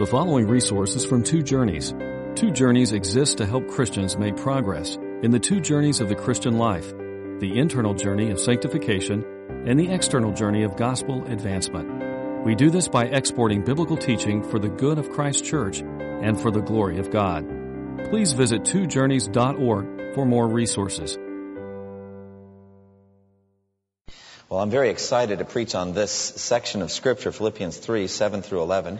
The following resources from Two Journeys. Two Journeys exists to help Christians make progress in the two journeys of the Christian life the internal journey of sanctification and the external journey of gospel advancement. We do this by exporting biblical teaching for the good of Christ's church and for the glory of God. Please visit twojourneys.org for more resources. Well, I'm very excited to preach on this section of Scripture, Philippians 3 7 through 11.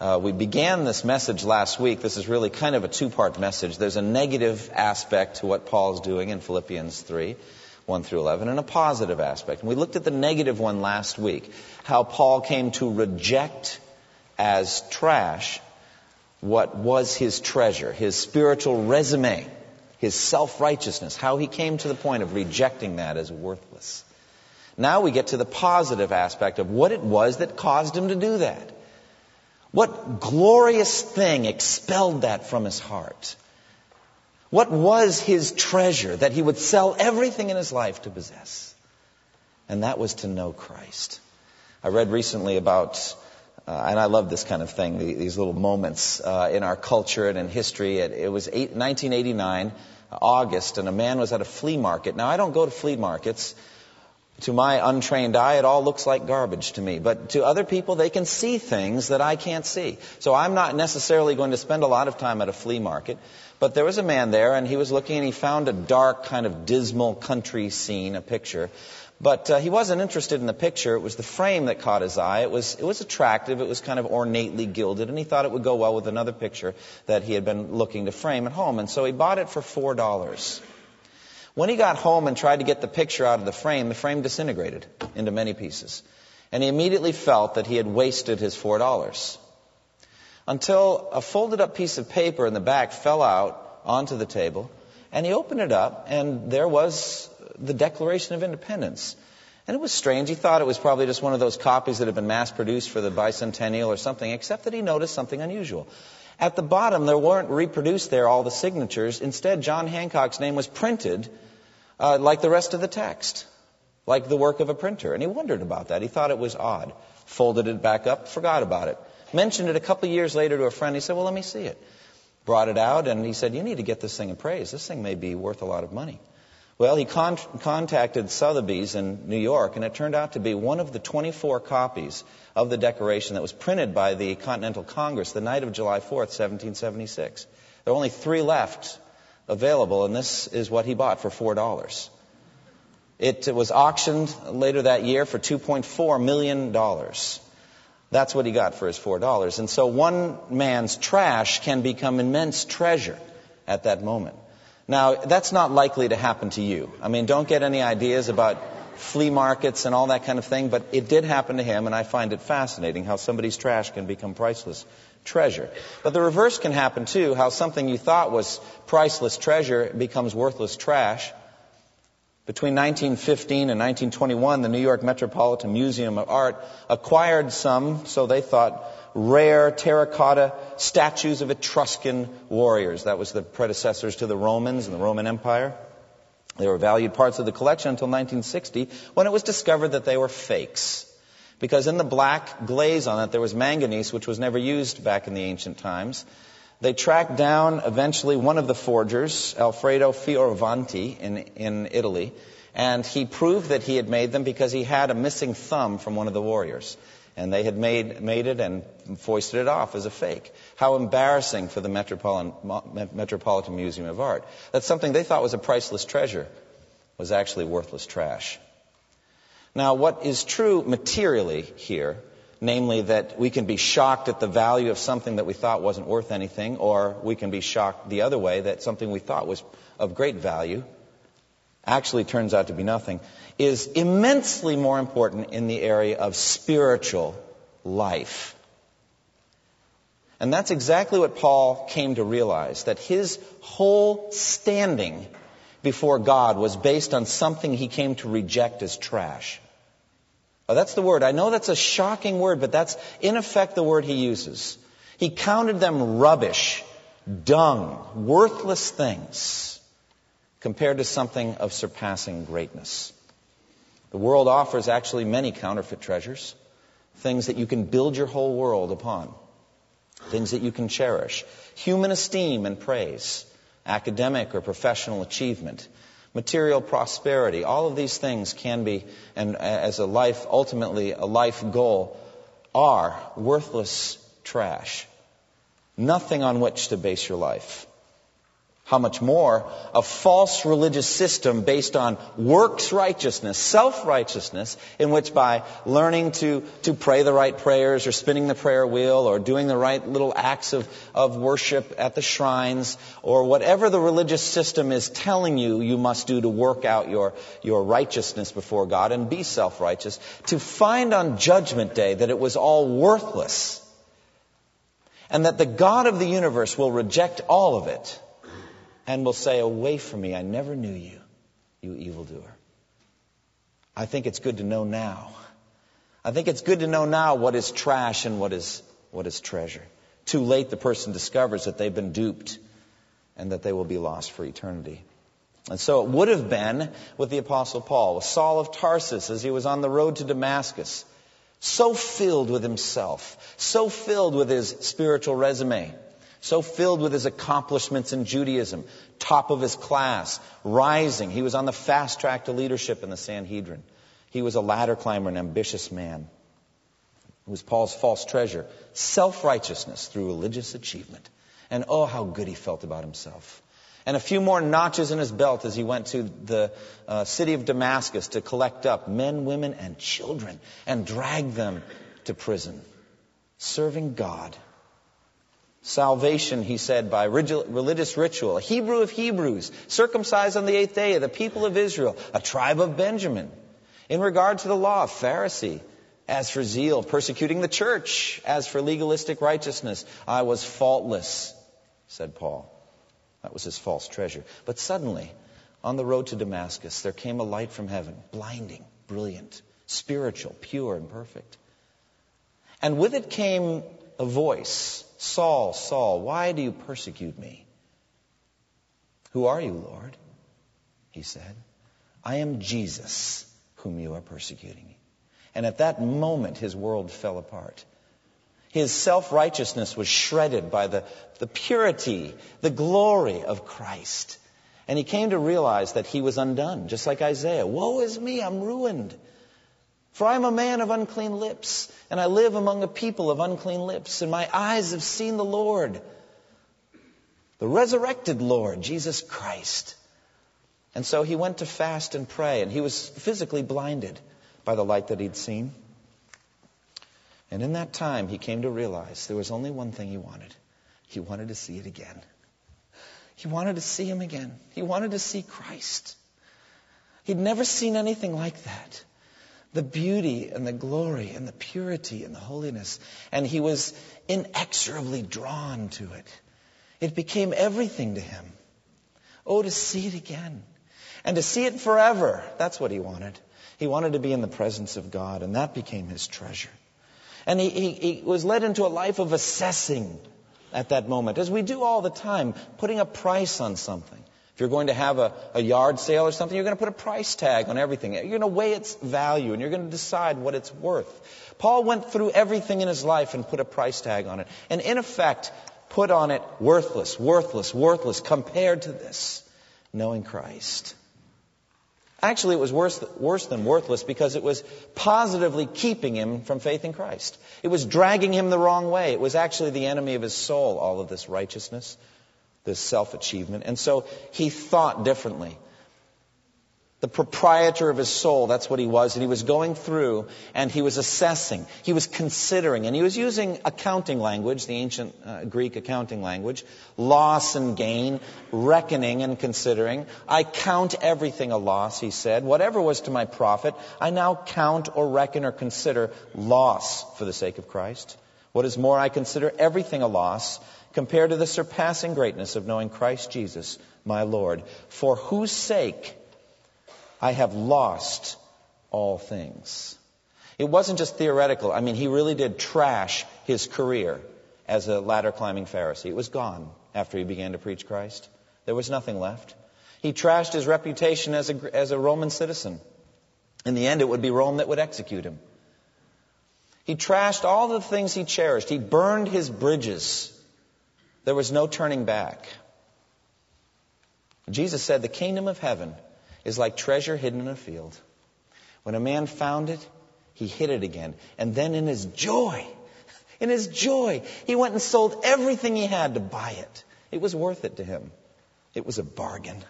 Uh, we began this message last week. This is really kind of a two part message. There's a negative aspect to what Paul's doing in Philippians 3, 1 through 11, and a positive aspect. And we looked at the negative one last week how Paul came to reject as trash what was his treasure, his spiritual resume, his self righteousness, how he came to the point of rejecting that as worthless. Now we get to the positive aspect of what it was that caused him to do that. What glorious thing expelled that from his heart? What was his treasure that he would sell everything in his life to possess? And that was to know Christ. I read recently about, uh, and I love this kind of thing, these little moments uh, in our culture and in history. It, it was eight, 1989, August, and a man was at a flea market. Now, I don't go to flea markets to my untrained eye, it all looks like garbage to me. But to other people, they can see things that I can't see. So I'm not necessarily going to spend a lot of time at a flea market. But there was a man there, and he was looking, and he found a dark, kind of dismal country scene, a picture. But uh, he wasn't interested in the picture. It was the frame that caught his eye. It was, it was attractive. It was kind of ornately gilded, and he thought it would go well with another picture that he had been looking to frame at home. And so he bought it for four dollars. When he got home and tried to get the picture out of the frame, the frame disintegrated into many pieces. And he immediately felt that he had wasted his $4. Until a folded up piece of paper in the back fell out onto the table, and he opened it up, and there was the Declaration of Independence. And it was strange. He thought it was probably just one of those copies that had been mass produced for the bicentennial or something, except that he noticed something unusual. At the bottom, there weren't reproduced there all the signatures. Instead, John Hancock's name was printed uh, like the rest of the text, like the work of a printer. And he wondered about that. He thought it was odd. Folded it back up, forgot about it. Mentioned it a couple years later to a friend. He said, Well, let me see it. Brought it out, and he said, You need to get this thing appraised. This thing may be worth a lot of money. Well, he con- contacted Sotheby's in New York, and it turned out to be one of the 24 copies of the Declaration that was printed by the Continental Congress the night of July 4th, 1776. There are only three left available, and this is what he bought for $4. It was auctioned later that year for $2.4 million. That's what he got for his $4. And so one man's trash can become immense treasure at that moment. Now, that's not likely to happen to you. I mean, don't get any ideas about flea markets and all that kind of thing, but it did happen to him, and I find it fascinating how somebody's trash can become priceless treasure. But the reverse can happen too, how something you thought was priceless treasure becomes worthless trash. Between 1915 and 1921, the New York Metropolitan Museum of Art acquired some, so they thought, rare terracotta statues of Etruscan warriors. That was the predecessors to the Romans and the Roman Empire. They were valued parts of the collection until 1960 when it was discovered that they were fakes. Because in the black glaze on it, there was manganese, which was never used back in the ancient times. They tracked down eventually one of the forgers, Alfredo Fioravanti, in, in Italy, and he proved that he had made them because he had a missing thumb from one of the warriors. And they had made, made it and foisted it off as a fake. How embarrassing for the Metropolitan, Metropolitan Museum of Art. That something they thought was a priceless treasure was actually worthless trash. Now, what is true materially here, namely that we can be shocked at the value of something that we thought wasn't worth anything, or we can be shocked the other way that something we thought was of great value actually turns out to be nothing, is immensely more important in the area of spiritual life. And that's exactly what Paul came to realize that his whole standing before God was based on something he came to reject as trash. Oh, that's the word. I know that's a shocking word, but that's in effect the word he uses. He counted them rubbish, dung, worthless things compared to something of surpassing greatness. The world offers actually many counterfeit treasures, things that you can build your whole world upon. things that you can cherish, human esteem and praise, academic or professional achievement, material prosperity. All of these things can be, and as a life, ultimately a life goal, are worthless trash. Nothing on which to base your life. How much more? A false religious system based on works righteousness, self righteousness, in which by learning to, to pray the right prayers or spinning the prayer wheel or doing the right little acts of, of worship at the shrines or whatever the religious system is telling you you must do to work out your, your righteousness before God and be self righteous, to find on Judgment Day that it was all worthless and that the God of the universe will reject all of it and will say, Away from me, I never knew you, you evildoer. I think it's good to know now. I think it's good to know now what is trash and what is, what is treasure. Too late, the person discovers that they've been duped and that they will be lost for eternity. And so it would have been with the Apostle Paul, with Saul of Tarsus as he was on the road to Damascus, so filled with himself, so filled with his spiritual resume, so filled with his accomplishments in Judaism, top of his class, rising. He was on the fast track to leadership in the Sanhedrin. He was a ladder climber, an ambitious man. It was Paul's false treasure, self righteousness through religious achievement. And oh, how good he felt about himself. And a few more notches in his belt as he went to the uh, city of Damascus to collect up men, women, and children and drag them to prison, serving God Salvation, he said, by religious ritual, a Hebrew of Hebrews, circumcised on the eighth day, of the people of Israel, a tribe of Benjamin. In regard to the law, Pharisee. As for zeal, persecuting the church. As for legalistic righteousness, I was faultless, said Paul. That was his false treasure. But suddenly, on the road to Damascus, there came a light from heaven, blinding, brilliant, spiritual, pure, and perfect. And with it came a voice Saul, Saul, why do you persecute me? Who are you, Lord? He said, I am Jesus whom you are persecuting. And at that moment, his world fell apart. His self righteousness was shredded by the, the purity, the glory of Christ. And he came to realize that he was undone, just like Isaiah. Woe is me, I'm ruined. For I am a man of unclean lips, and I live among a people of unclean lips, and my eyes have seen the Lord, the resurrected Lord, Jesus Christ. And so he went to fast and pray, and he was physically blinded by the light that he'd seen. And in that time, he came to realize there was only one thing he wanted. He wanted to see it again. He wanted to see him again. He wanted to see Christ. He'd never seen anything like that the beauty and the glory and the purity and the holiness. And he was inexorably drawn to it. It became everything to him. Oh, to see it again. And to see it forever. That's what he wanted. He wanted to be in the presence of God, and that became his treasure. And he, he, he was led into a life of assessing at that moment, as we do all the time, putting a price on something. If you're going to have a, a yard sale or something, you're going to put a price tag on everything. You're going to weigh its value and you're going to decide what it's worth. Paul went through everything in his life and put a price tag on it. And in effect, put on it worthless, worthless, worthless compared to this, knowing Christ. Actually, it was worse, worse than worthless because it was positively keeping him from faith in Christ. It was dragging him the wrong way. It was actually the enemy of his soul, all of this righteousness this self achievement. And so he thought differently. The proprietor of his soul, that's what he was. And he was going through and he was assessing. He was considering. And he was using accounting language, the ancient uh, Greek accounting language. Loss and gain, reckoning and considering. I count everything a loss, he said. Whatever was to my profit, I now count or reckon or consider loss for the sake of Christ. What is more, I consider everything a loss compared to the surpassing greatness of knowing Christ Jesus, my Lord, for whose sake I have lost all things. It wasn't just theoretical. I mean, he really did trash his career as a ladder climbing Pharisee. It was gone after he began to preach Christ. There was nothing left. He trashed his reputation as a, as a Roman citizen. In the end, it would be Rome that would execute him. He trashed all the things he cherished. He burned his bridges. There was no turning back. Jesus said, The kingdom of heaven is like treasure hidden in a field. When a man found it, he hid it again. And then in his joy, in his joy, he went and sold everything he had to buy it. It was worth it to him. It was a bargain.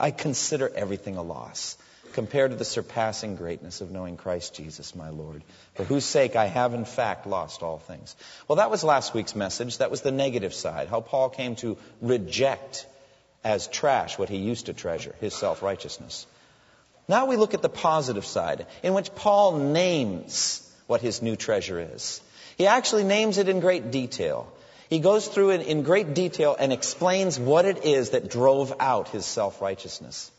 I consider everything a loss compared to the surpassing greatness of knowing Christ Jesus, my Lord, for whose sake I have in fact lost all things. Well, that was last week's message. That was the negative side, how Paul came to reject as trash what he used to treasure, his self righteousness. Now we look at the positive side, in which Paul names what his new treasure is. He actually names it in great detail. He goes through it in great detail and explains what it is that drove out his self righteousness.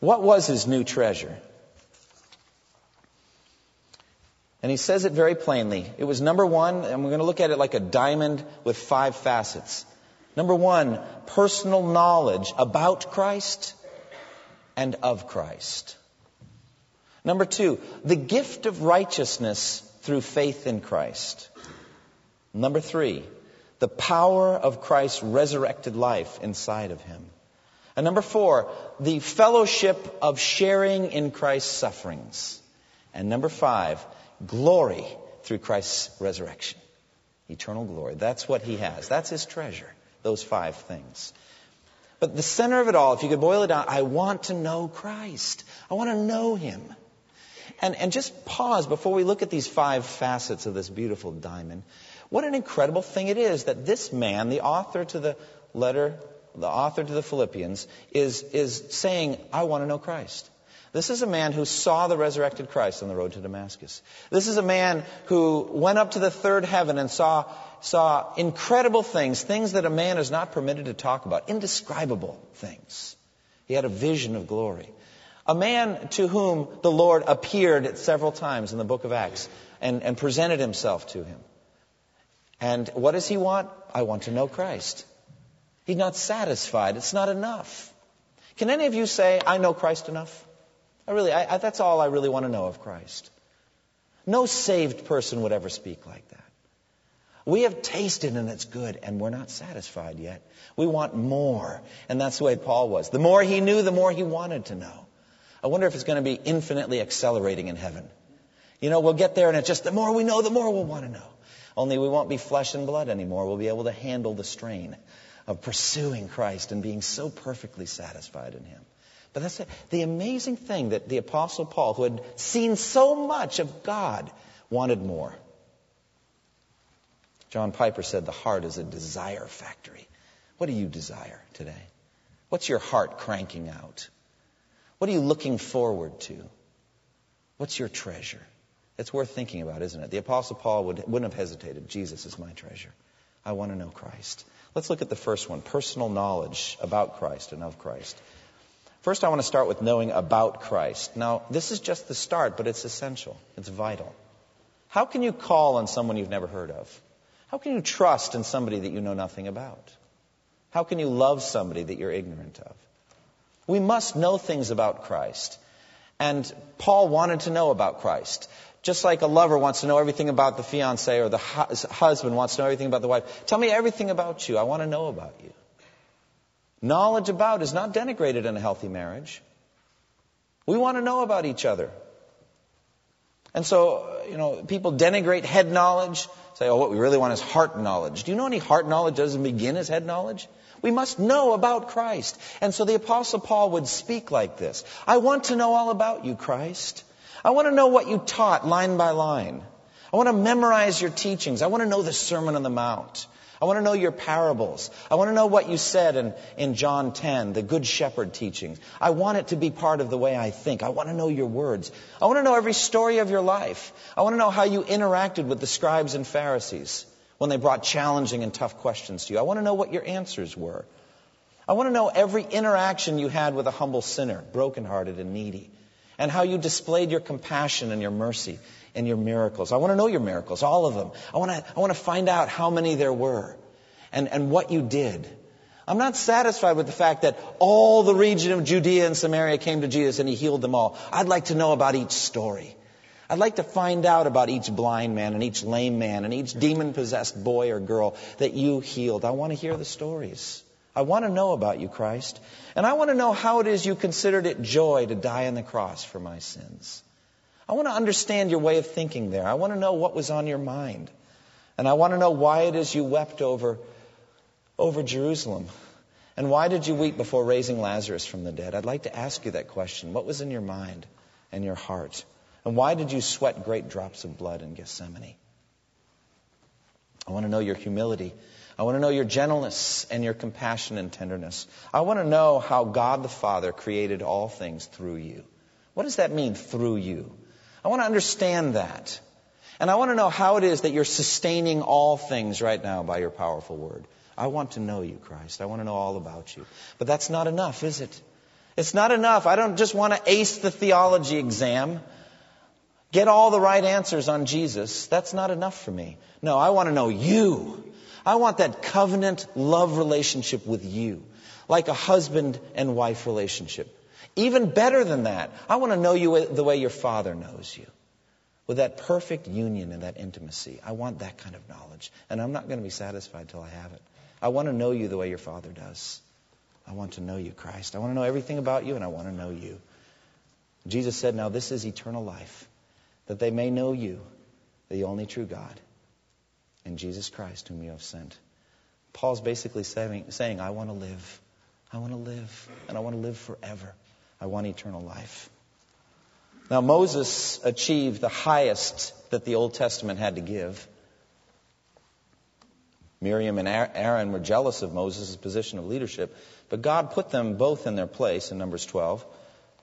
What was his new treasure? And he says it very plainly. It was number one, and we're going to look at it like a diamond with five facets. Number one, personal knowledge about Christ and of Christ. Number two, the gift of righteousness through faith in Christ. Number three, the power of Christ's resurrected life inside of him. And number four, the fellowship of sharing in Christ's sufferings. And number five, glory through Christ's resurrection. Eternal glory. That's what he has. That's his treasure. Those five things. But the center of it all, if you could boil it down, I want to know Christ. I want to know him. And, and just pause before we look at these five facets of this beautiful diamond. What an incredible thing it is that this man, the author to the letter the author to the Philippians, is, is saying, I want to know Christ. This is a man who saw the resurrected Christ on the road to Damascus. This is a man who went up to the third heaven and saw, saw incredible things, things that a man is not permitted to talk about, indescribable things. He had a vision of glory. A man to whom the Lord appeared several times in the book of Acts and, and presented himself to him. And what does he want? I want to know Christ. He's not satisfied. It's not enough. Can any of you say, I know Christ enough? I really, I, I, that's all I really want to know of Christ. No saved person would ever speak like that. We have tasted and it's good, and we're not satisfied yet. We want more. And that's the way Paul was. The more he knew, the more he wanted to know. I wonder if it's going to be infinitely accelerating in heaven. You know, we'll get there and it's just the more we know, the more we'll want to know. Only we won't be flesh and blood anymore. We'll be able to handle the strain of pursuing Christ and being so perfectly satisfied in Him. But that's the amazing thing that the Apostle Paul, who had seen so much of God, wanted more. John Piper said the heart is a desire factory. What do you desire today? What's your heart cranking out? What are you looking forward to? What's your treasure? It's worth thinking about, isn't it? The Apostle Paul would, wouldn't have hesitated. Jesus is my treasure. I want to know Christ. Let's look at the first one personal knowledge about Christ and of Christ. First, I want to start with knowing about Christ. Now, this is just the start, but it's essential, it's vital. How can you call on someone you've never heard of? How can you trust in somebody that you know nothing about? How can you love somebody that you're ignorant of? We must know things about Christ. And Paul wanted to know about Christ. Just like a lover wants to know everything about the fiance or the hu- husband wants to know everything about the wife. Tell me everything about you. I want to know about you. Knowledge about is not denigrated in a healthy marriage. We want to know about each other. And so, you know, people denigrate head knowledge, say, oh, what we really want is heart knowledge. Do you know any heart knowledge doesn't begin as head knowledge? We must know about Christ. And so the Apostle Paul would speak like this I want to know all about you, Christ. I want to know what you taught line by line. I want to memorize your teachings. I want to know the Sermon on the Mount. I want to know your parables. I want to know what you said in, in John 10, the Good Shepherd teachings. I want it to be part of the way I think. I want to know your words. I want to know every story of your life. I want to know how you interacted with the scribes and Pharisees when they brought challenging and tough questions to you. I want to know what your answers were. I want to know every interaction you had with a humble sinner, brokenhearted and needy and how you displayed your compassion and your mercy and your miracles. I want to know your miracles, all of them. I want to, I want to find out how many there were and, and what you did. I'm not satisfied with the fact that all the region of Judea and Samaria came to Jesus and he healed them all. I'd like to know about each story. I'd like to find out about each blind man and each lame man and each demon possessed boy or girl that you healed. I want to hear the stories. I want to know about you, Christ. And I want to know how it is you considered it joy to die on the cross for my sins. I want to understand your way of thinking there. I want to know what was on your mind. And I want to know why it is you wept over, over Jerusalem. And why did you weep before raising Lazarus from the dead? I'd like to ask you that question. What was in your mind and your heart? And why did you sweat great drops of blood in Gethsemane? I want to know your humility. I want to know your gentleness and your compassion and tenderness. I want to know how God the Father created all things through you. What does that mean, through you? I want to understand that. And I want to know how it is that you're sustaining all things right now by your powerful word. I want to know you, Christ. I want to know all about you. But that's not enough, is it? It's not enough. I don't just want to ace the theology exam, get all the right answers on Jesus. That's not enough for me. No, I want to know you. I want that covenant love relationship with you, like a husband and wife relationship. Even better than that, I want to know you the way your father knows you with that perfect union and that intimacy. I want that kind of knowledge. And I'm not going to be satisfied till I have it. I want to know you the way your Father does. I want to know you, Christ. I want to know everything about you, and I want to know you. Jesus said, Now this is eternal life, that they may know you, the only true God, and Jesus Christ, whom you have sent. Paul's basically saying, saying I want to live. I want to live, and I want to live forever. I want eternal life. Now, Moses achieved the highest that the Old Testament had to give. Miriam and Aaron were jealous of Moses' position of leadership, but God put them both in their place in Numbers 12.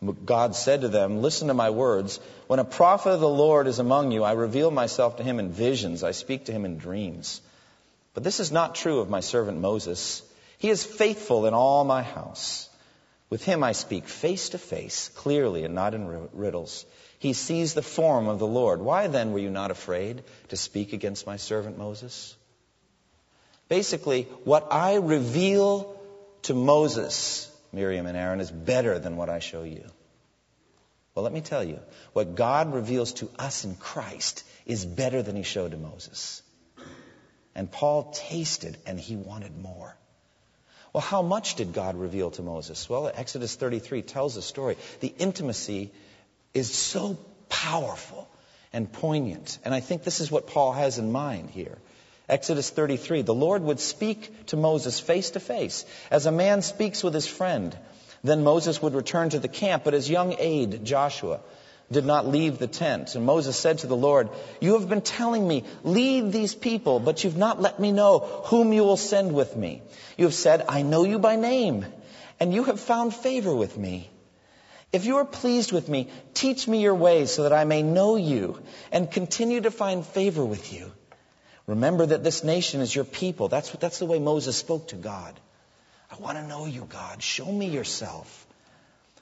God said to them, Listen to my words. When a prophet of the Lord is among you, I reveal myself to him in visions, I speak to him in dreams. But this is not true of my servant Moses. He is faithful in all my house. With him I speak face to face, clearly and not in riddles. He sees the form of the Lord. Why then were you not afraid to speak against my servant Moses? Basically, what I reveal to Moses, Miriam and Aaron, is better than what I show you. Well, let me tell you, what God reveals to us in Christ is better than he showed to Moses. And Paul tasted and he wanted more. Well, how much did God reveal to Moses? Well, Exodus 33 tells the story. The intimacy is so powerful and poignant. And I think this is what Paul has in mind here. Exodus 33 The Lord would speak to Moses face to face, as a man speaks with his friend. Then Moses would return to the camp, but his young aide, Joshua, did not leave the tent. And Moses said to the Lord, You have been telling me, lead these people, but you've not let me know whom you will send with me. You have said, I know you by name, and you have found favor with me. If you are pleased with me, teach me your ways so that I may know you and continue to find favor with you. Remember that this nation is your people. That's, what, that's the way Moses spoke to God. I want to know you, God. Show me yourself.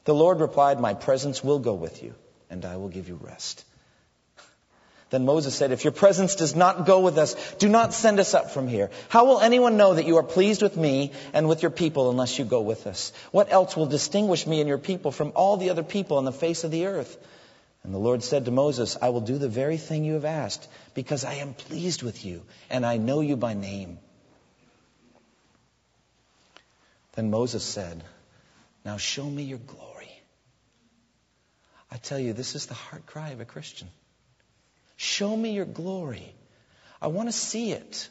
The Lord replied, My presence will go with you and I will give you rest. Then Moses said, If your presence does not go with us, do not send us up from here. How will anyone know that you are pleased with me and with your people unless you go with us? What else will distinguish me and your people from all the other people on the face of the earth? And the Lord said to Moses, I will do the very thing you have asked, because I am pleased with you, and I know you by name. Then Moses said, Now show me your glory. I tell you, this is the heart cry of a Christian. Show me your glory. I want to see it.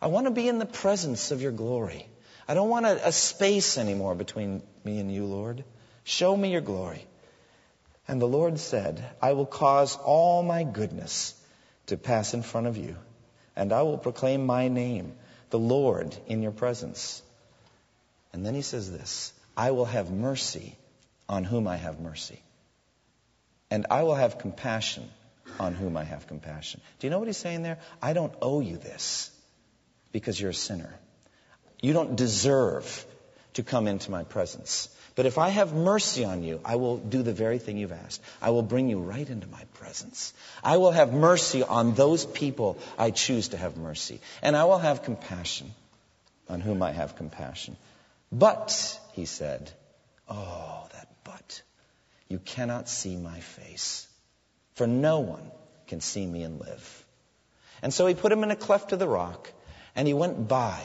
I want to be in the presence of your glory. I don't want a, a, space anymore between me and you, Lord. Show me your glory. And the Lord said, I will cause all my goodness to pass in front of you, and I will proclaim my name, the Lord, in your presence. And then he says this I will have mercy on whom I have mercy and I will have compassion on whom I have compassion. Do you know what he's saying there? I don't owe you this because you're a sinner. You don't deserve to come into my presence. But if I have mercy on you, I will do the very thing you've asked. I will bring you right into my presence. I will have mercy on those people I choose to have mercy. And I will have compassion on whom I have compassion. But, he said, oh, that but. You cannot see my face. for no one can see me and live. And so he put him in a cleft of the rock, and he went by.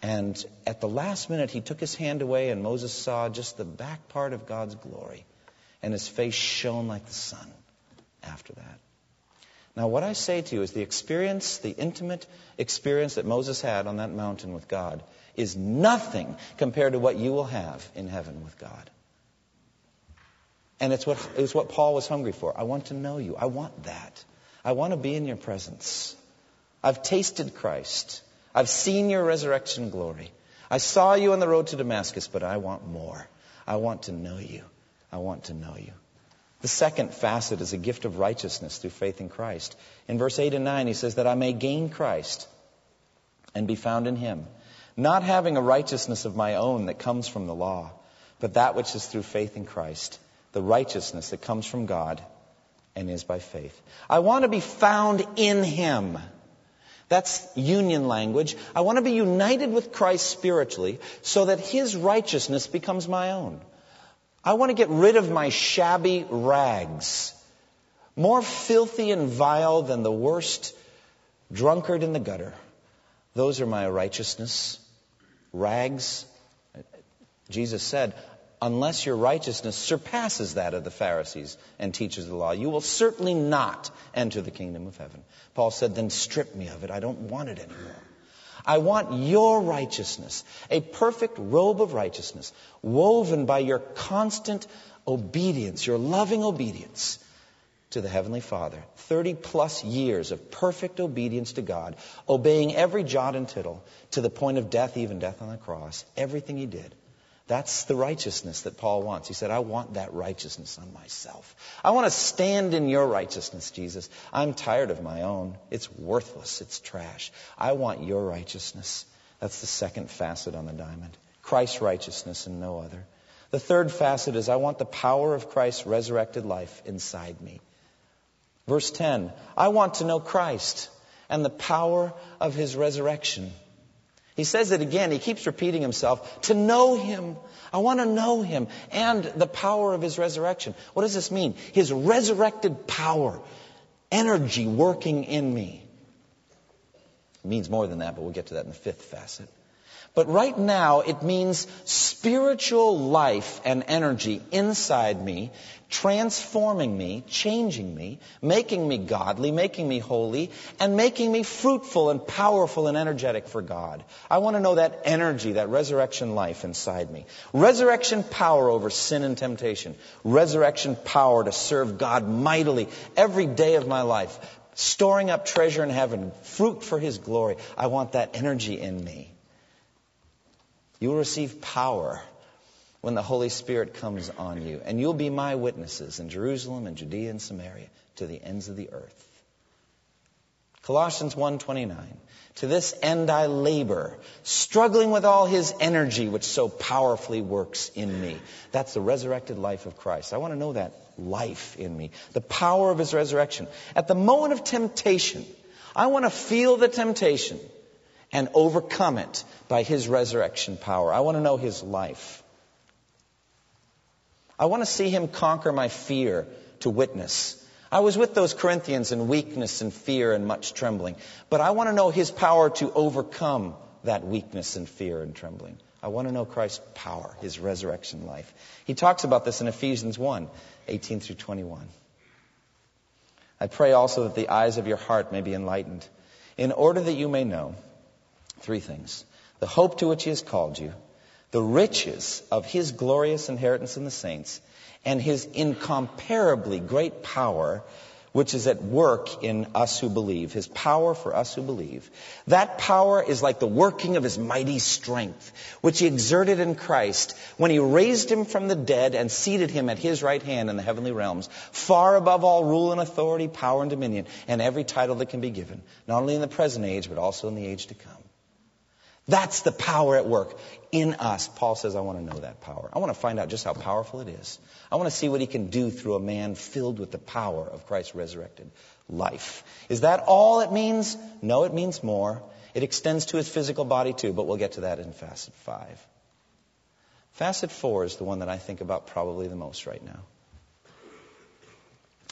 And at the last minute, he took his hand away, and Moses saw just the back part of God's glory. And his face shone like the sun after that. Now, what I say to you is the experience, the intimate experience that Moses had on that mountain with God, is nothing compared to what you will have in heaven with God. And it's what, it's what Paul was hungry for. I want to know you. I want that. I want to be in your presence. I've tasted Christ. I've seen your resurrection glory. I saw you on the road to Damascus, but I want more. I want to know you. I want to know you. The second facet is a gift of righteousness through faith in Christ. In verse 8 and 9, he says that I may gain Christ and be found in him, not having a righteousness of my own that comes from the law, but that which is through faith in Christ, the righteousness that comes from God and is by faith. I want to be found in him. That's union language. I want to be united with Christ spiritually so that his righteousness becomes my own. I want to get rid of my shabby rags, more filthy and vile than the worst drunkard in the gutter. Those are my righteousness. Rags. Jesus said, unless your righteousness surpasses that of the Pharisees and teachers of the law, you will certainly not enter the kingdom of heaven. Paul said, then strip me of it. I don't want it anymore. I want your righteousness, a perfect robe of righteousness, woven by your constant obedience, your loving obedience to the Heavenly Father. 30 plus years of perfect obedience to God, obeying every jot and tittle to the point of death, even death on the cross, everything He did. That's the righteousness that Paul wants. He said, I want that righteousness on myself. I want to stand in your righteousness, Jesus. I'm tired of my own. It's worthless. It's trash. I want your righteousness. That's the second facet on the diamond. Christ's righteousness and no other. The third facet is I want the power of Christ's resurrected life inside me. Verse 10 I want to know Christ and the power of his resurrection. He says it again. He keeps repeating himself. To know him. I want to know him and the power of his resurrection. What does this mean? His resurrected power, energy working in me. It means more than that, but we'll get to that in the fifth facet. But right now, it means spiritual life and energy inside me transforming me, changing me, making me godly, making me holy, and making me fruitful and powerful and energetic for God. I want to know that energy, that resurrection life inside me. Resurrection power over sin and temptation. Resurrection power to serve God mightily every day of my life. Storing up treasure in heaven, fruit for His glory. I want that energy in me. You will receive power when the Holy Spirit comes on you. And you'll be my witnesses in Jerusalem and Judea and Samaria to the ends of the earth. Colossians 1:29 To this end I labor, struggling with all his energy which so powerfully works in me. That's the resurrected life of Christ. I want to know that life in me, the power of his resurrection. At the moment of temptation, I want to feel the temptation and overcome it by his resurrection power. I want to know his life. I want to see him conquer my fear to witness. I was with those Corinthians in weakness and fear and much trembling. But I want to know his power to overcome that weakness and fear and trembling. I want to know Christ's power, his resurrection life. He talks about this in Ephesians 1 18 through 21. I pray also that the eyes of your heart may be enlightened, in order that you may know three things the hope to which he has called you the riches of his glorious inheritance in the saints and his incomparably great power which is at work in us who believe, his power for us who believe. That power is like the working of his mighty strength, which he exerted in Christ when he raised him from the dead and seated him at his right hand in the heavenly realms, far above all rule and authority, power and dominion, and every title that can be given, not only in the present age, but also in the age to come. That's the power at work in us. Paul says, I want to know that power. I want to find out just how powerful it is. I want to see what he can do through a man filled with the power of Christ's resurrected life. Is that all it means? No, it means more. It extends to his physical body too, but we'll get to that in facet five. Facet four is the one that I think about probably the most right now.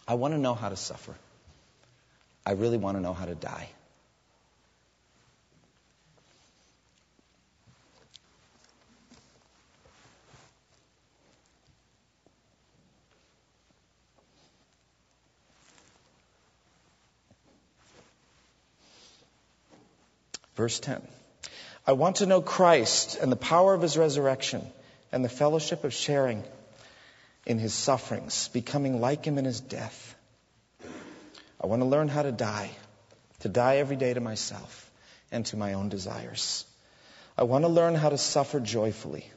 I want to know how to suffer. I really want to know how to die. Verse 10. I want to know Christ and the power of his resurrection and the fellowship of sharing in his sufferings, becoming like him in his death. I want to learn how to die, to die every day to myself and to my own desires. I want to learn how to suffer joyfully,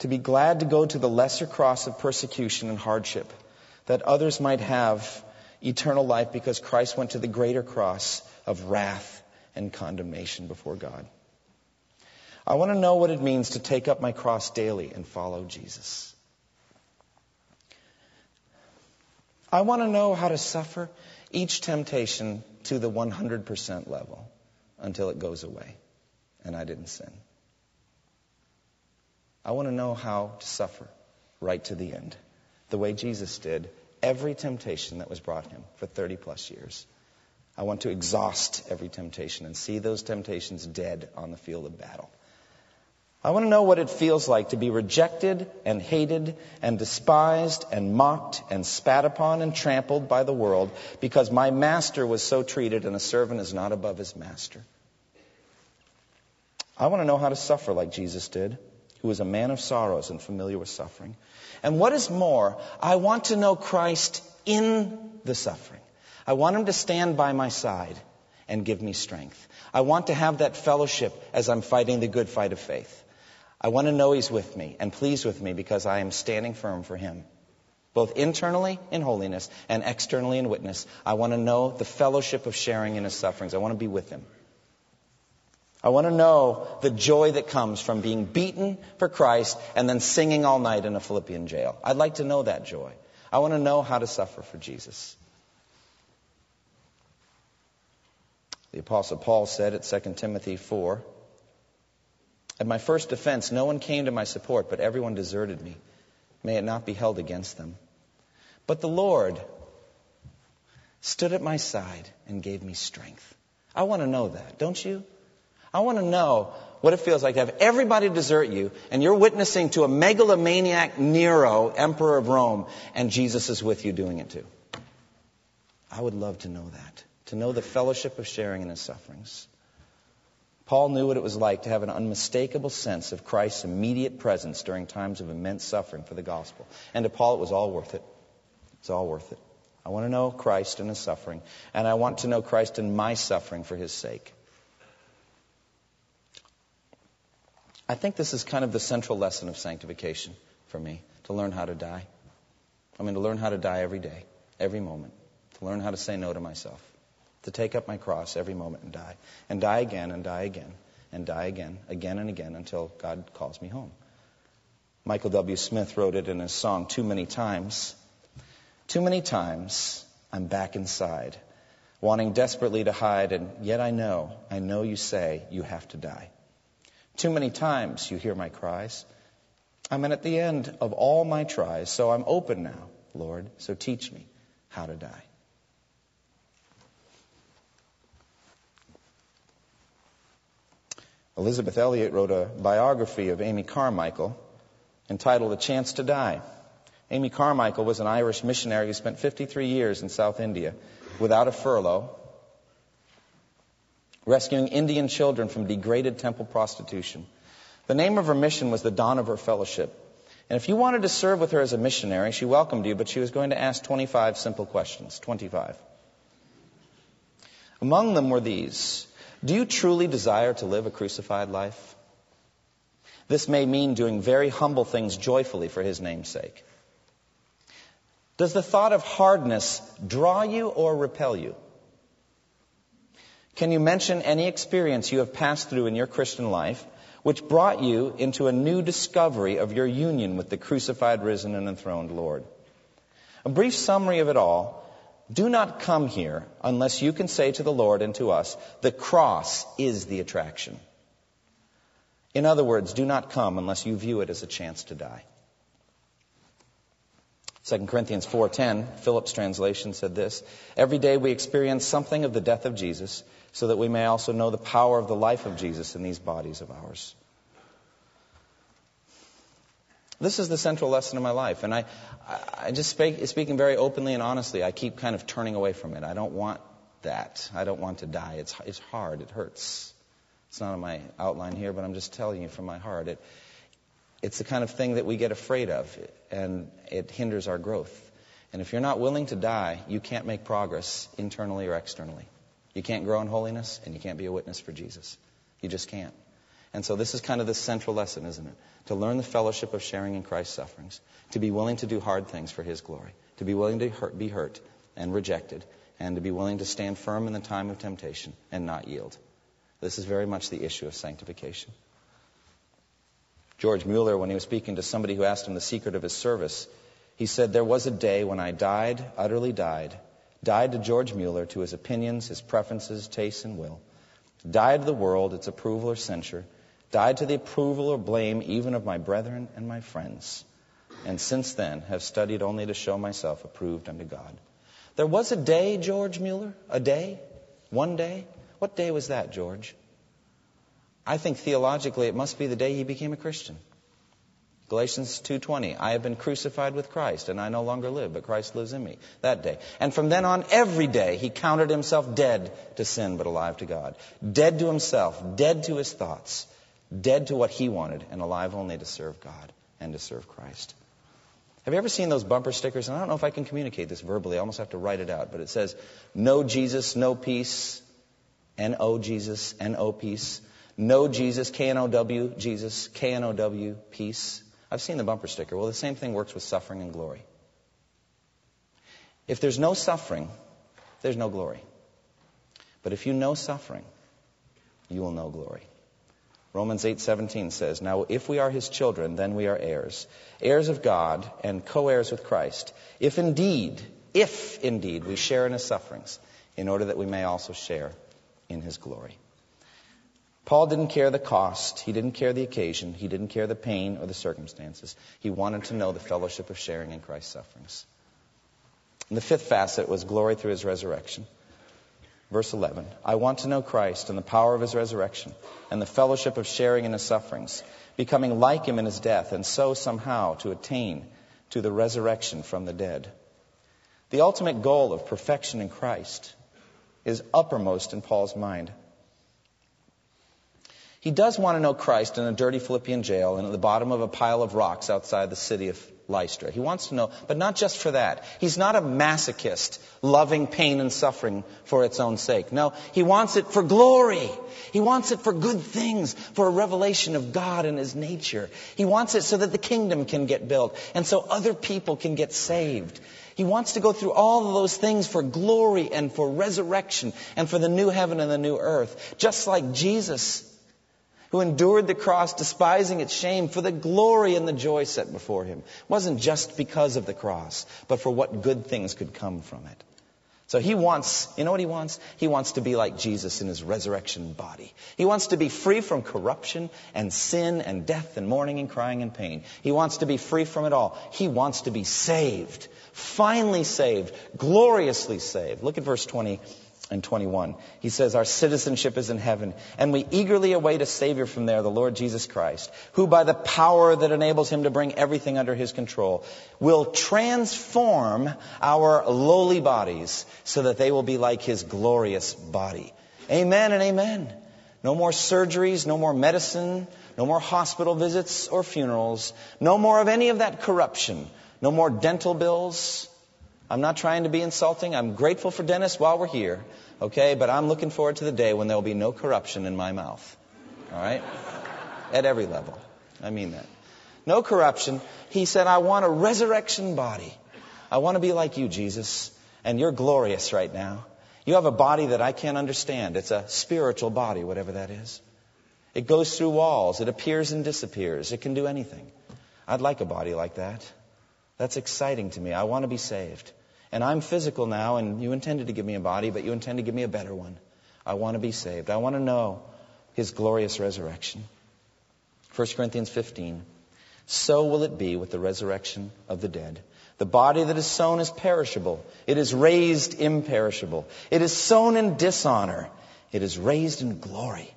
to be glad to go to the lesser cross of persecution and hardship, that others might have eternal life because Christ went to the greater cross of wrath and condemnation before God. I want to know what it means to take up my cross daily and follow Jesus. I want to know how to suffer each temptation to the 100% level until it goes away and I didn't sin. I want to know how to suffer right to the end, the way Jesus did every temptation that was brought him for 30 plus years. I want to exhaust every temptation and see those temptations dead on the field of battle. I want to know what it feels like to be rejected and hated and despised and mocked and spat upon and trampled by the world because my master was so treated and a servant is not above his master. I want to know how to suffer like Jesus did, who was a man of sorrows and familiar with suffering. And what is more, I want to know Christ in the suffering. I want him to stand by my side and give me strength. I want to have that fellowship as I'm fighting the good fight of faith. I want to know he's with me and pleased with me because I am standing firm for him. Both internally in holiness and externally in witness. I want to know the fellowship of sharing in his sufferings. I want to be with him. I want to know the joy that comes from being beaten for Christ and then singing all night in a Philippian jail. I'd like to know that joy. I want to know how to suffer for Jesus. The Apostle Paul said at 2 Timothy 4 At my first defense, no one came to my support, but everyone deserted me. May it not be held against them. But the Lord stood at my side and gave me strength. I want to know that, don't you? I want to know what it feels like to have everybody desert you and you're witnessing to a megalomaniac Nero, emperor of Rome, and Jesus is with you doing it too. I would love to know that to know the fellowship of sharing in his sufferings. Paul knew what it was like to have an unmistakable sense of Christ's immediate presence during times of immense suffering for the gospel. And to Paul, it was all worth it. It's all worth it. I want to know Christ in his suffering, and I want to know Christ in my suffering for his sake. I think this is kind of the central lesson of sanctification for me to learn how to die. I mean, to learn how to die every day, every moment, to learn how to say no to myself to take up my cross every moment and die, and die again and die again and die again, again and again until God calls me home. Michael W. Smith wrote it in his song, Too Many Times. Too many times I'm back inside, wanting desperately to hide, and yet I know, I know you say you have to die. Too many times you hear my cries. I'm at the end of all my tries, so I'm open now, Lord, so teach me how to die. Elisabeth Elliot wrote a biography of Amy Carmichael entitled A Chance to Die. Amy Carmichael was an Irish missionary who spent 53 years in South India without a furlough, rescuing Indian children from degraded temple prostitution. The name of her mission was the Dohnavur Fellowship. And if you wanted to serve with her as a missionary, she welcomed you, but she was going to ask 25 simple questions. 25. Among them were these do you truly desire to live a crucified life? This may mean doing very humble things joyfully for His name's sake. Does the thought of hardness draw you or repel you? Can you mention any experience you have passed through in your Christian life which brought you into a new discovery of your union with the crucified, risen, and enthroned Lord? A brief summary of it all do not come here unless you can say to the Lord and to us, the cross is the attraction. In other words, do not come unless you view it as a chance to die. 2 Corinthians 4:10, Phillips translation said this, "Every day we experience something of the death of Jesus, so that we may also know the power of the life of Jesus in these bodies of ours." This is the central lesson of my life, and I, I just speak, speaking very openly and honestly, I keep kind of turning away from it. I don't want that. I don't want to die. It's it's hard. It hurts. It's not on my outline here, but I'm just telling you from my heart. It, it's the kind of thing that we get afraid of, and it hinders our growth. And if you're not willing to die, you can't make progress internally or externally. You can't grow in holiness, and you can't be a witness for Jesus. You just can't. And so this is kind of the central lesson, isn't it? To learn the fellowship of sharing in Christ's sufferings, to be willing to do hard things for His glory, to be willing to hurt, be hurt and rejected, and to be willing to stand firm in the time of temptation and not yield. This is very much the issue of sanctification. George Mueller, when he was speaking to somebody who asked him the secret of his service, he said, There was a day when I died, utterly died, died to George Mueller, to his opinions, his preferences, tastes, and will, died to the world, its approval or censure, died to the approval or blame even of my brethren and my friends, and since then have studied only to show myself approved unto God. There was a day, George Mueller, a day, one day. What day was that, George? I think theologically it must be the day he became a Christian. Galatians 2:20 I have been crucified with Christ and I no longer live but Christ lives in me that day and from then on every day he counted himself dead to sin but alive to God dead to himself dead to his thoughts dead to what he wanted and alive only to serve God and to serve Christ have you ever seen those bumper stickers and I don't know if I can communicate this verbally I almost have to write it out but it says no Jesus no peace N O Jesus N O peace no Jesus, K-N-O-W, Jesus, K-N-O-W, peace. I've seen the bumper sticker. Well, the same thing works with suffering and glory. If there's no suffering, there's no glory. But if you know suffering, you will know glory. Romans 8:17 says, "Now if we are his children, then we are heirs, heirs of God and co-heirs with Christ, if indeed, if indeed we share in his sufferings, in order that we may also share in his glory." Paul didn't care the cost. He didn't care the occasion. He didn't care the pain or the circumstances. He wanted to know the fellowship of sharing in Christ's sufferings. And the fifth facet was glory through his resurrection. Verse 11 I want to know Christ and the power of his resurrection and the fellowship of sharing in his sufferings, becoming like him in his death, and so somehow to attain to the resurrection from the dead. The ultimate goal of perfection in Christ is uppermost in Paul's mind. He does want to know Christ in a dirty Philippian jail and at the bottom of a pile of rocks outside the city of Lystra. He wants to know, but not just for that. He's not a masochist, loving pain and suffering for its own sake. No, he wants it for glory. He wants it for good things, for a revelation of God and His nature. He wants it so that the kingdom can get built and so other people can get saved. He wants to go through all of those things for glory and for resurrection and for the new heaven and the new earth. Just like Jesus who endured the cross, despising its shame, for the glory and the joy set before him. It wasn't just because of the cross, but for what good things could come from it. So he wants, you know what he wants? He wants to be like Jesus in his resurrection body. He wants to be free from corruption and sin and death and mourning and crying and pain. He wants to be free from it all. He wants to be saved, finally saved, gloriously saved. Look at verse 20 and 21. He says, Our citizenship is in heaven, and we eagerly await a Savior from there, the Lord Jesus Christ, who by the power that enables him to bring everything under his control will transform our lowly bodies so that they will be like his glorious body. Amen and amen. No more surgeries, no more medicine, no more hospital visits or funerals, no more of any of that corruption, no more dental bills. I'm not trying to be insulting. I'm grateful for dentists while we're here. Okay, but I'm looking forward to the day when there will be no corruption in my mouth. All right? At every level. I mean that. No corruption. He said, I want a resurrection body. I want to be like you, Jesus. And you're glorious right now. You have a body that I can't understand. It's a spiritual body, whatever that is. It goes through walls. It appears and disappears. It can do anything. I'd like a body like that. That's exciting to me. I want to be saved. And I'm physical now, and you intended to give me a body, but you intend to give me a better one. I want to be saved. I want to know his glorious resurrection. 1 Corinthians 15. So will it be with the resurrection of the dead. The body that is sown is perishable. It is raised imperishable. It is sown in dishonor. It is raised in glory.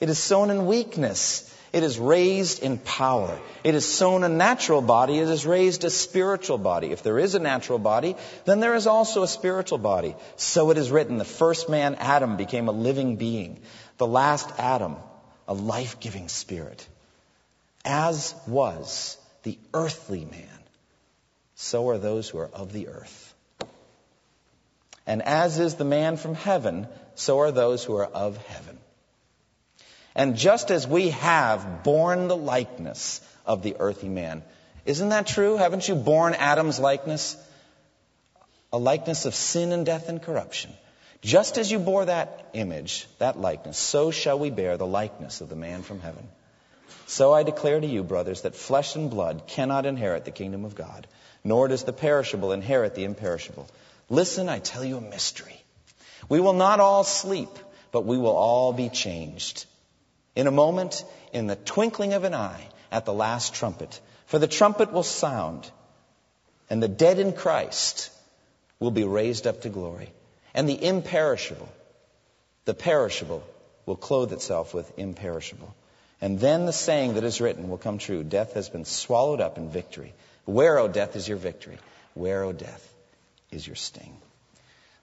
It is sown in weakness. It is raised in power. It is sown a natural body. It is raised a spiritual body. If there is a natural body, then there is also a spiritual body. So it is written, the first man, Adam, became a living being. The last Adam, a life-giving spirit. As was the earthly man, so are those who are of the earth. And as is the man from heaven, so are those who are of heaven. And just as we have borne the likeness of the earthy man, isn't that true? Haven't you borne Adam's likeness? A likeness of sin and death and corruption. Just as you bore that image, that likeness, so shall we bear the likeness of the man from heaven. So I declare to you, brothers, that flesh and blood cannot inherit the kingdom of God, nor does the perishable inherit the imperishable. Listen, I tell you a mystery. We will not all sleep, but we will all be changed in a moment, in the twinkling of an eye, at the last trumpet. For the trumpet will sound, and the dead in Christ will be raised up to glory. And the imperishable, the perishable, will clothe itself with imperishable. And then the saying that is written will come true Death has been swallowed up in victory. Where, O death, is your victory? Where, O death, is your sting?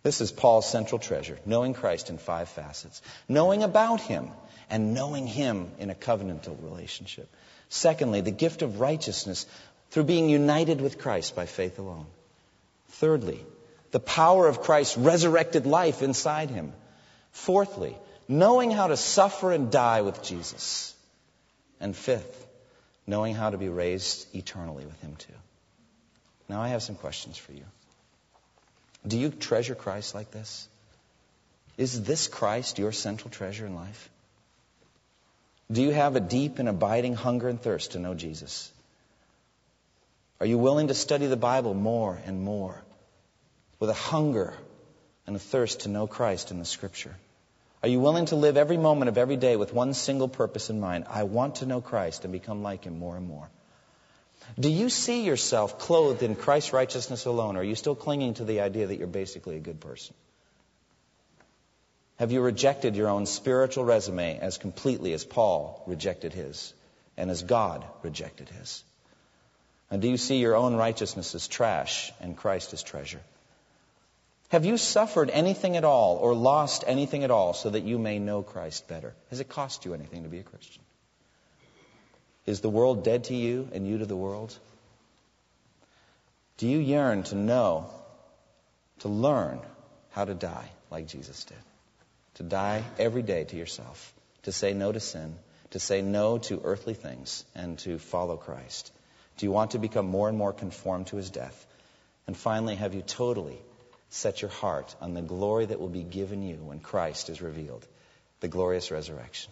This is Paul's central treasure, knowing Christ in five facets. Knowing about him and knowing him in a covenantal relationship. Secondly, the gift of righteousness through being united with Christ by faith alone. Thirdly, the power of Christ's resurrected life inside him. Fourthly, knowing how to suffer and die with Jesus. And fifth, knowing how to be raised eternally with him too. Now I have some questions for you. Do you treasure Christ like this? Is this Christ your central treasure in life? Do you have a deep and abiding hunger and thirst to know Jesus? Are you willing to study the Bible more and more with a hunger and a thirst to know Christ in the Scripture? Are you willing to live every moment of every day with one single purpose in mind? I want to know Christ and become like Him more and more. Do you see yourself clothed in Christ's righteousness alone, or are you still clinging to the idea that you're basically a good person? Have you rejected your own spiritual resume as completely as Paul rejected his and as God rejected his? And do you see your own righteousness as trash and Christ as treasure? Have you suffered anything at all or lost anything at all so that you may know Christ better? Has it cost you anything to be a Christian? Is the world dead to you and you to the world? Do you yearn to know, to learn how to die like Jesus did? To die every day to yourself, to say no to sin, to say no to earthly things, and to follow Christ? Do you want to become more and more conformed to his death? And finally, have you totally set your heart on the glory that will be given you when Christ is revealed, the glorious resurrection?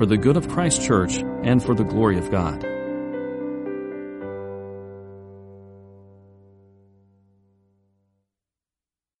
for the good of Christ's church and for the glory of God.